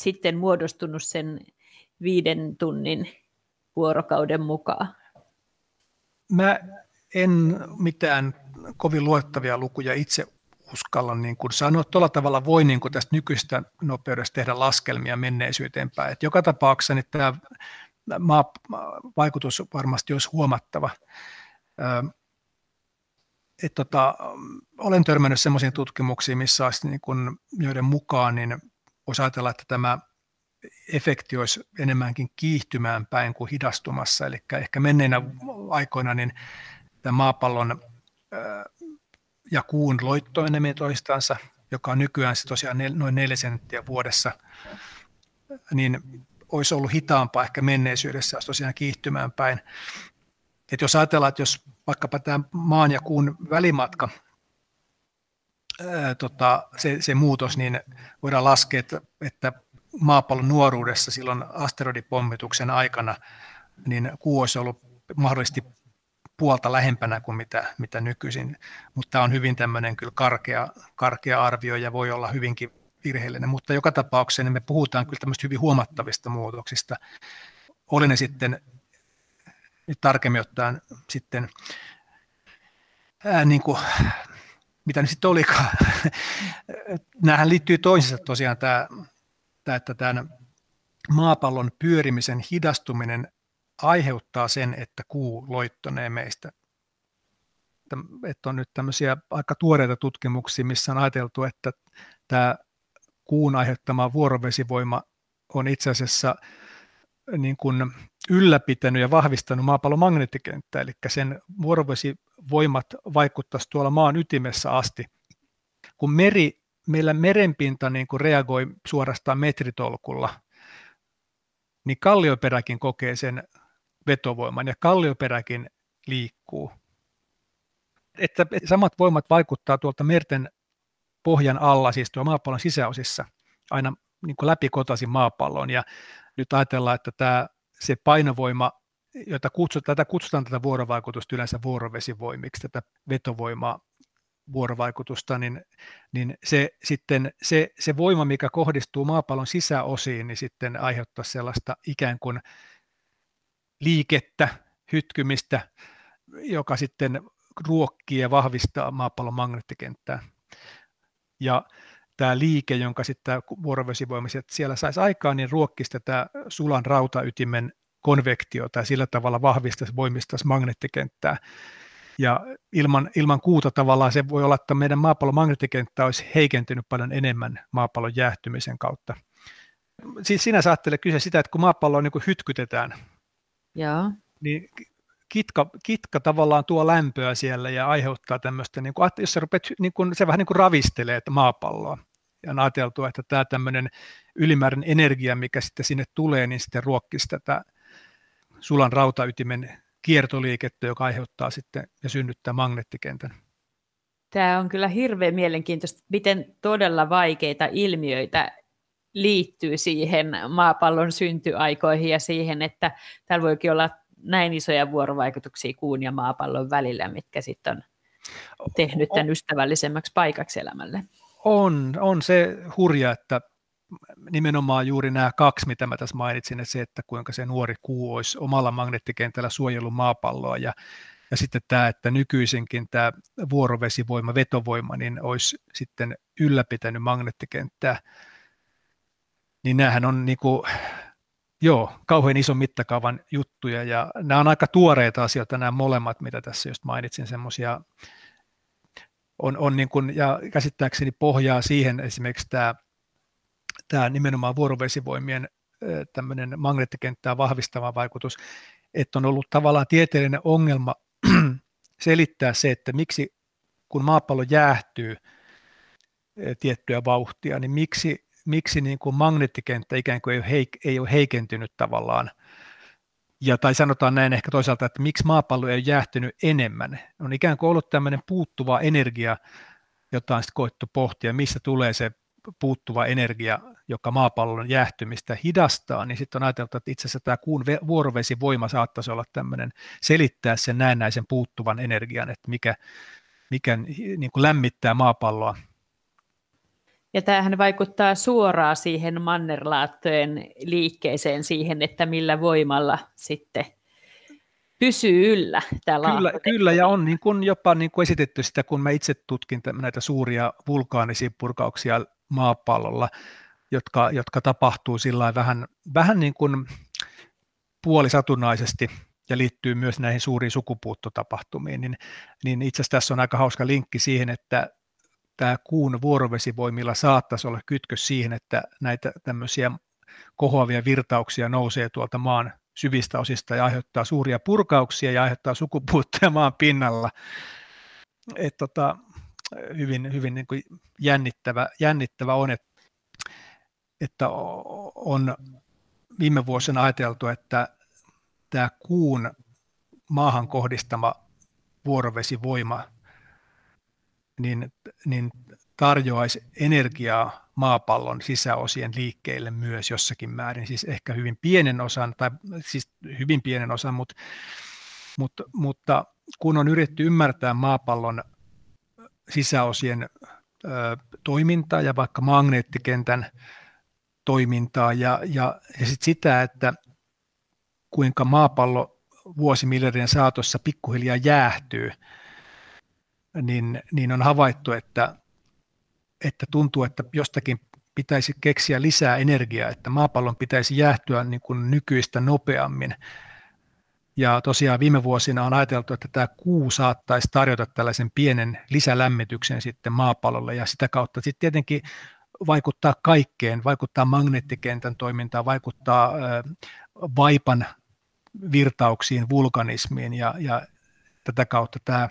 sitten muodostunut sen viiden tunnin vuorokauden mukaan. Mä en mitään kovin luettavia lukuja itse uskalla niin kuin sanoa. Tuolla tavalla voi niin kuin tästä nykyistä nopeudesta tehdä laskelmia menneisyyteen päin. Et joka tapauksessa niin tämä maa, vaikutus varmasti olisi huomattava. Et tota, olen törmännyt sellaisiin tutkimuksiin, missä olisi niin kuin, joiden mukaan niin voisi ajatella, että tämä efekti olisi enemmänkin kiihtymään päin kuin hidastumassa. Eli ehkä menneinä aikoina niin tämä maapallon ja kuun loittoeneminen toistansa, joka on nykyään tosiaan noin 4 senttiä vuodessa, niin olisi ollut hitaampaa ehkä menneisyydessä, olisi tosiaan kiihtymään päin. Et jos ajatellaan, että jos vaikkapa tämä maan ja kuun välimatka, tota, se, se muutos, niin voidaan laskea, että, että maapallon nuoruudessa silloin asteroidipommituksen aikana, niin kuu olisi ollut mahdollisesti puolta lähempänä kuin mitä, mitä nykyisin, mutta tämä on hyvin tämmöinen kyllä karkea, karkea arvio ja voi olla hyvinkin virheellinen, mutta joka tapauksessa niin me puhutaan kyllä tämmöistä hyvin huomattavista muutoksista. Oli ne sitten, tarkemmin ottaen sitten, ää, niin kuin, mitä ne sitten olikaan. Nämähän liittyy toisiinsa tosiaan tämä, tämä että tämän maapallon pyörimisen hidastuminen aiheuttaa sen, että kuu loittonee meistä. Että on nyt tämmöisiä aika tuoreita tutkimuksia, missä on ajateltu, että tämä kuun aiheuttama vuorovesivoima on itse asiassa niin kuin ylläpitänyt ja vahvistanut maapallon magneettikenttää, eli sen vuorovesivoimat vaikuttaisi tuolla maan ytimessä asti. Kun meri, meillä merenpinta niin kuin reagoi suorastaan metritolkulla, niin kallioperäkin kokee sen vetovoiman ja kallioperäkin liikkuu. Että samat voimat vaikuttaa tuolta merten pohjan alla, siis tuo maapallon sisäosissa, aina niin kuin läpikotaisin maapallon. Ja nyt ajatellaan, että tämä, se painovoima, jota kutsutaan, tätä kutsutaan tätä vuorovaikutusta yleensä vuorovesivoimiksi, tätä vetovoimaa, vuorovaikutusta, niin, niin se, sitten, se, se voima, mikä kohdistuu maapallon sisäosiin, niin sitten aiheuttaa sellaista ikään kuin liikettä, hytkymistä, joka sitten ruokkii ja vahvistaa maapallon magneettikenttää. Ja tämä liike, jonka sitten vuorovesivoimiset siellä saisi aikaan, niin ruokkisi tätä sulan rautaytimen konvektiota ja sillä tavalla vahvistaisi, voimistaisi magneettikenttää. Ja ilman, ilman kuuta tavallaan se voi olla, että meidän maapallon magneettikenttä olisi heikentynyt paljon enemmän maapallon jäähtymisen kautta. Siis sinä saattelet kyse sitä, että kun maapalloa niin hytkytetään, ja. niin kitka, kitka tavallaan tuo lämpöä siellä ja aiheuttaa tämmöistä, niin kuin, jos sä rupeat, niin kuin, se vähän niin kuin ravistelee maapalloa. Ja on ajateltu, että tämä tämmöinen ylimääräinen energia, mikä sitten sinne tulee, niin sitten ruokkisi tätä sulan rautaytimen kiertoliikettä, joka aiheuttaa sitten ja synnyttää magneettikentän. Tämä on kyllä hirveän mielenkiintoista, miten todella vaikeita ilmiöitä liittyy siihen maapallon syntyaikoihin ja siihen, että täällä voikin olla näin isoja vuorovaikutuksia kuun ja maapallon välillä, mitkä sitten on tehnyt tämän ystävällisemmäksi paikaksi elämälle. On, on se hurja, että nimenomaan juuri nämä kaksi, mitä mä tässä mainitsin, että se, että kuinka se nuori kuu olisi omalla magneettikentällä suojellut maapalloa ja, ja sitten tämä, että nykyisinkin tämä vuorovesivoima, vetovoima, niin olisi sitten ylläpitänyt magneettikenttää, niin näähän on niin kuin, joo, kauhean ison mittakaavan juttuja ja nämä on aika tuoreita asioita nämä molemmat, mitä tässä just mainitsin, semmoisia on, on niin kuin, ja käsittääkseni pohjaa siihen esimerkiksi tämä, tämä nimenomaan vuorovesivoimien tämmöinen magneettikenttää vahvistava vaikutus, että on ollut tavallaan tieteellinen ongelma selittää se, että miksi kun maapallo jäähtyy tiettyä vauhtia, niin miksi miksi niin kuin magneettikenttä ikään kuin ei ole, heik- ei ole heikentynyt tavallaan. Ja tai sanotaan näin ehkä toisaalta, että miksi maapallo ei ole jäähtynyt enemmän. On ikään kuin ollut tämmöinen puuttuva energia, jota on sitten koettu pohtia, missä tulee se puuttuva energia, joka maapallon jäähtymistä hidastaa, niin sitten on ajateltu, että itse asiassa tämä kuun vuorovesivoima saattaisi olla tämmöinen selittää sen näennäisen puuttuvan energian, että mikä, mikä niin kuin lämmittää maapalloa ja tämähän vaikuttaa suoraan siihen mannerlaattojen liikkeeseen, siihen, että millä voimalla sitten pysyy yllä tämä Kyllä, kyllä ja on niin kuin jopa niin kuin esitetty sitä, kun mä itse tutkin näitä suuria vulkaanisia purkauksia maapallolla, jotka, jotka tapahtuu sillä vähän, vähän niin kuin puolisatunnaisesti ja liittyy myös näihin suuriin sukupuuttotapahtumiin, niin, niin itse asiassa tässä on aika hauska linkki siihen, että tämä kuun vuorovesivoimilla saattaisi olla kytkös siihen, että näitä tämmöisiä kohoavia virtauksia nousee tuolta maan syvistä osista ja aiheuttaa suuria purkauksia ja aiheuttaa sukupuuttoja maan pinnalla. Et tota, hyvin hyvin niin kuin jännittävä, jännittävä on, että, että on viime vuosina ajateltu, että tämä kuun maahan kohdistama vuorovesivoima niin, niin tarjoaisi energiaa maapallon sisäosien liikkeelle myös jossakin määrin, siis ehkä hyvin pienen osan, tai siis hyvin pienen osan, mutta, mutta, mutta kun on yritetty ymmärtää maapallon sisäosien ö, toimintaa ja vaikka magneettikentän toimintaa ja, ja, ja sit sitä, että kuinka maapallo vuosimiljardien saatossa pikkuhiljaa jäähtyy, niin, niin on havaittu, että, että tuntuu, että jostakin pitäisi keksiä lisää energiaa, että maapallon pitäisi jäähtyä niin kuin nykyistä nopeammin. Ja tosiaan viime vuosina on ajateltu, että tämä kuu saattaisi tarjota tällaisen pienen lisälämmityksen sitten maapallolle ja sitä kautta sitten tietenkin vaikuttaa kaikkeen, vaikuttaa magneettikentän toimintaan, vaikuttaa vaipan virtauksiin, vulkanismiin ja, ja tätä kautta tämä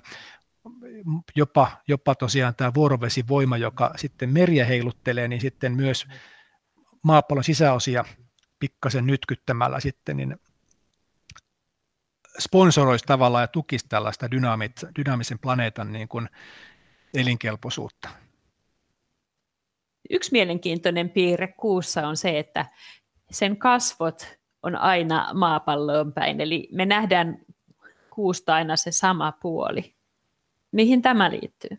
jopa, jopa tosiaan tämä vuorovesivoima, joka sitten meriä heiluttelee, niin sitten myös maapallon sisäosia pikkasen nytkyttämällä sitten, niin sponsoroisi tavallaan ja tukisi tällaista dynaamisen planeetan niin kuin elinkelpoisuutta. Yksi mielenkiintoinen piirre kuussa on se, että sen kasvot on aina maapalloon päin, eli me nähdään kuusta aina se sama puoli. Mihin tämä liittyy?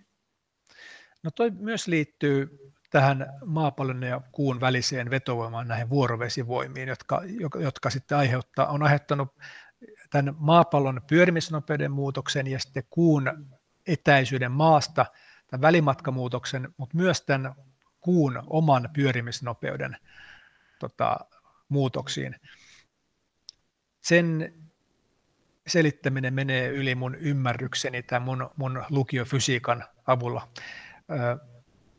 No toi myös liittyy tähän maapallon ja kuun väliseen vetovoimaan näihin vuorovesivoimiin, jotka, jotka sitten aiheuttaa, on aiheuttanut tämän maapallon pyörimisnopeuden muutoksen ja sitten kuun etäisyyden maasta, tämän välimatkamuutoksen, mutta myös tämän kuun oman pyörimisnopeuden tota, muutoksiin. Sen selittäminen menee yli mun ymmärrykseni tai mun, mun lukiofysiikan avulla.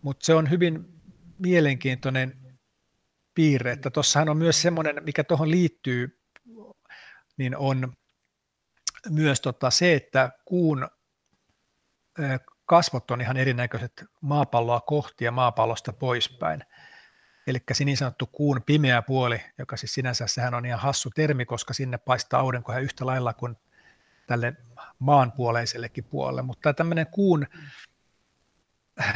Mutta se on hyvin mielenkiintoinen piirre, että tuossahan on myös semmoinen, mikä tuohon liittyy, niin on myös tota se, että kuun kasvot on ihan erinäköiset maapalloa kohti ja maapallosta poispäin. Eli se niin sanottu kuun pimeä puoli, joka siis sinänsä sehän on ihan hassu termi, koska sinne paistaa aurinko ihan yhtä lailla kuin tälle maanpuoleisellekin puolelle, mutta tämmöinen kuun,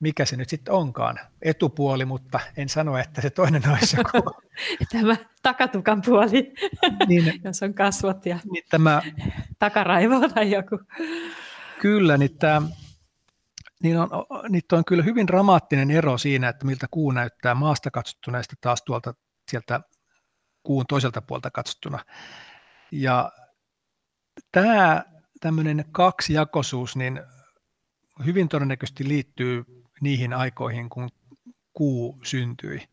mikä se nyt sitten onkaan, etupuoli, mutta en sano, että se toinen olisi joku. Tämä takatukan puoli, niin, jos on kasvot ja niin tämä, takaraivo tai joku. Kyllä, niin tämä niin on, niin on kyllä hyvin dramaattinen ero siinä, että miltä kuu näyttää maasta katsottuna ja taas tuolta sieltä kuun toiselta puolta katsottuna. Ja tämä tämmöinen kaksijakoisuus niin hyvin todennäköisesti liittyy niihin aikoihin, kun kuu syntyi.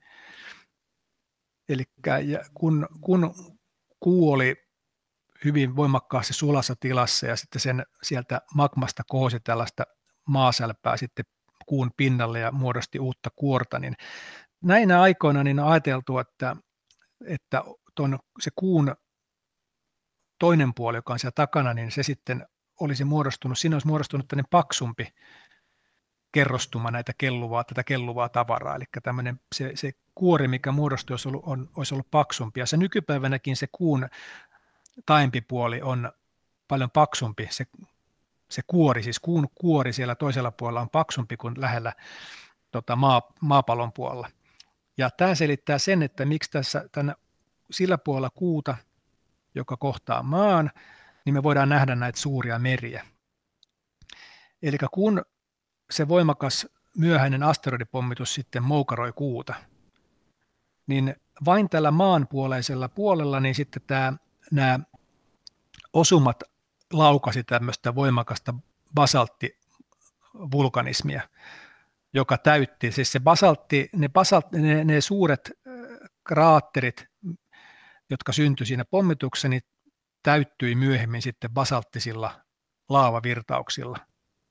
Eli kun, kun kuu oli hyvin voimakkaasti sulassa tilassa ja sitten sen sieltä magmasta kohosi tällaista maasälpää sitten kuun pinnalle ja muodosti uutta kuorta, niin näinä aikoina niin on ajateltu, että, että ton, se kuun toinen puoli, joka on siellä takana, niin se sitten olisi muodostunut, siinä olisi muodostunut tämmöinen paksumpi kerrostuma näitä kelluvaa, tätä kelluvaa tavaraa, eli tämmöinen se, se kuori, mikä muodostui, olisi ollut, on, olisi ollut paksumpi, ja se nykypäivänäkin se kuun taimpi puoli on paljon paksumpi, se se kuori, siis kuun kuori siellä toisella puolella on paksumpi kuin lähellä tota, maa, maapallon puolella. Ja tämä selittää sen, että miksi tässä tänä, sillä puolella kuuta, joka kohtaa maan, niin me voidaan nähdä näitä suuria meriä. Eli kun se voimakas myöhäinen asteroidipommitus sitten moukaroi kuuta, niin vain tällä maanpuoleisella puolella niin sitten tämä, nämä osumat laukasi tämmöistä voimakasta basalttivulkanismia, joka täytti, siis se basaltti, ne, basaltti, ne, ne suuret kraatterit, jotka syntyi siinä pommituksessa, niin täyttyi myöhemmin sitten basalttisilla laavavirtauksilla.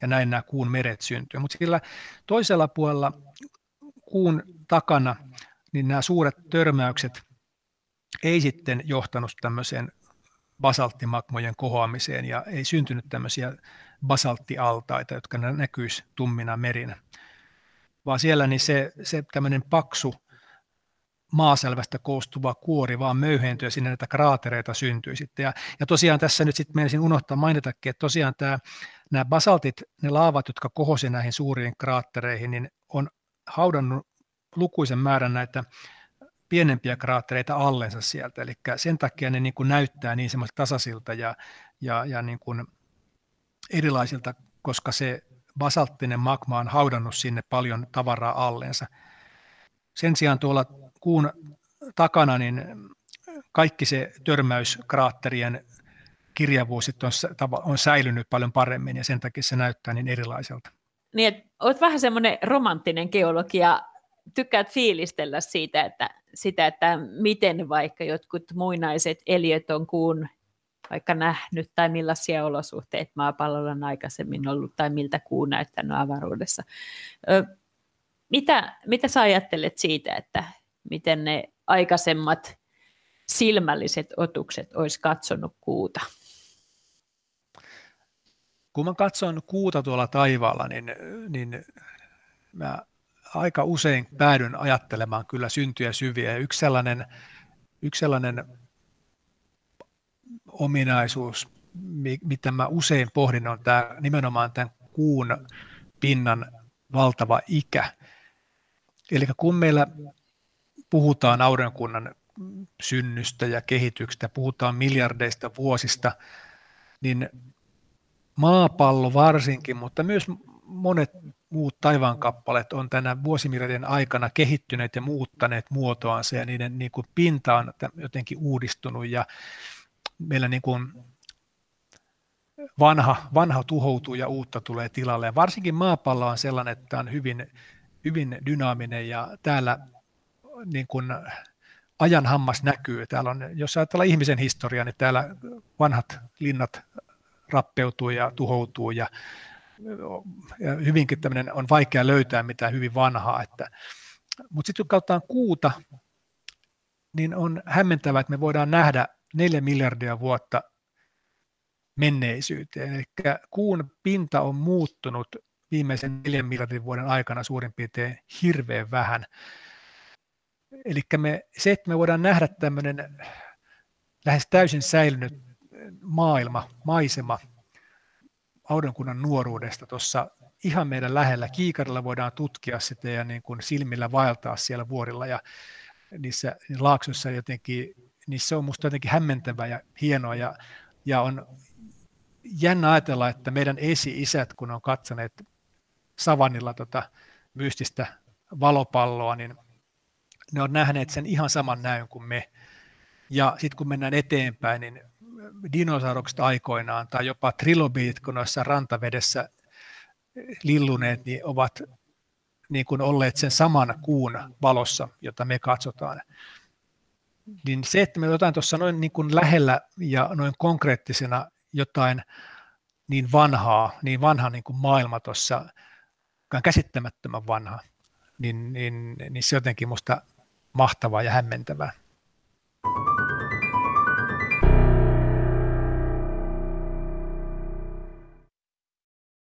Ja näin nämä kuun meret syntyivät. Mutta sillä toisella puolella kuun takana, niin nämä suuret törmäykset ei sitten johtanut tämmöiseen basalttimagmojen kohoamiseen ja ei syntynyt tämmöisiä basalttialtaita, jotka näkyisi tummina merinä, vaan siellä niin se, se tämmöinen paksu maaselvästä koostuva kuori, vaan möyhentyy ja sinne näitä kraatereita syntyy sitten. Ja, ja tosiaan tässä nyt sitten menisin unohtaa mainitakin, että tosiaan tämä, nämä basaltit, ne laavat, jotka kohosi näihin suuriin kraattereihin, niin on haudannut lukuisen määrän näitä pienempiä kraattereita allensa sieltä, eli sen takia ne niin kuin näyttää niin semmoista tasaisilta ja, ja, ja niin kuin erilaisilta, koska se basalttinen magma on haudannut sinne paljon tavaraa allensa. Sen sijaan tuolla kuun takana niin kaikki se törmäyskraatterien kirjavuus on, on säilynyt paljon paremmin ja sen takia se näyttää niin erilaiselta. Niin, olet vähän semmoinen romanttinen geologi ja tykkäät fiilistellä siitä, että, sitä, että miten vaikka jotkut muinaiset eliöt on kuun vaikka nähnyt tai millaisia olosuhteita maapallolla on aikaisemmin ollut tai miltä kuu näyttänyt avaruudessa. Mitä, mitä sä ajattelet siitä, että miten ne aikaisemmat silmälliset otukset olisi katsonut kuuta? Kun mä katson kuuta tuolla taivaalla, niin, niin mä aika usein päädyn ajattelemaan kyllä syntyjä syviä. Ja yksi sellainen, yksi sellainen ominaisuus, mitä mä usein pohdin, on tämä, nimenomaan tämän kuun pinnan valtava ikä. Eli kun meillä puhutaan aurinkunnan synnystä ja kehityksestä, puhutaan miljardeista vuosista, niin maapallo varsinkin, mutta myös monet muut taivaankappaleet on tänä vuosimiljardien aikana kehittyneet ja muuttaneet muotoansa ja niiden niin kuin pinta on jotenkin uudistunut ja meillä niin kuin vanha, vanha tuhoutuu ja uutta tulee tilalle. Ja varsinkin maapallo on sellainen, että on hyvin, hyvin dynaaminen ja täällä niin kuin ajan hammas näkyy. Täällä on, jos ajatellaan ihmisen historiaa, niin täällä vanhat linnat rappeutuu ja tuhoutuu ja hyvinkin tämmöinen on vaikea löytää mitään hyvin vanhaa. Että, mutta sitten kun katsotaan kuuta, niin on hämmentävää, että me voidaan nähdä neljä miljardia vuotta menneisyyteen. Eli kuun pinta on muuttunut viimeisen neljän miljardin vuoden aikana suurin piirtein hirveän vähän. Eli me, se, että me voidaan nähdä tämmöinen lähes täysin säilynyt maailma, maisema aurinkunnan nuoruudesta tuossa ihan meidän lähellä. Kiikarilla voidaan tutkia sitä ja niin kuin silmillä vaeltaa siellä vuorilla ja niissä laaksoissa jotenkin, se on musta jotenkin hämmentävää ja hienoa ja, ja on jännä ajatella, että meidän esi-isät, kun on katsoneet savannilla tota mystistä valopalloa, niin ne on nähneet sen ihan saman näyn kuin me. Ja sitten kun mennään eteenpäin, niin dinosaurukset aikoinaan tai jopa trilobiit, kun noissa rantavedessä lilluneet, niin ovat niin kuin olleet sen saman kuun valossa, jota me katsotaan. Niin se, että me jotain tuossa noin niin kuin lähellä ja noin konkreettisena jotain niin vanhaa, niin vanha niin kuin maailma tuossa, käsittämättömän vanha, niin, niin, niin se jotenkin musta mahtavaa ja hämmentävää.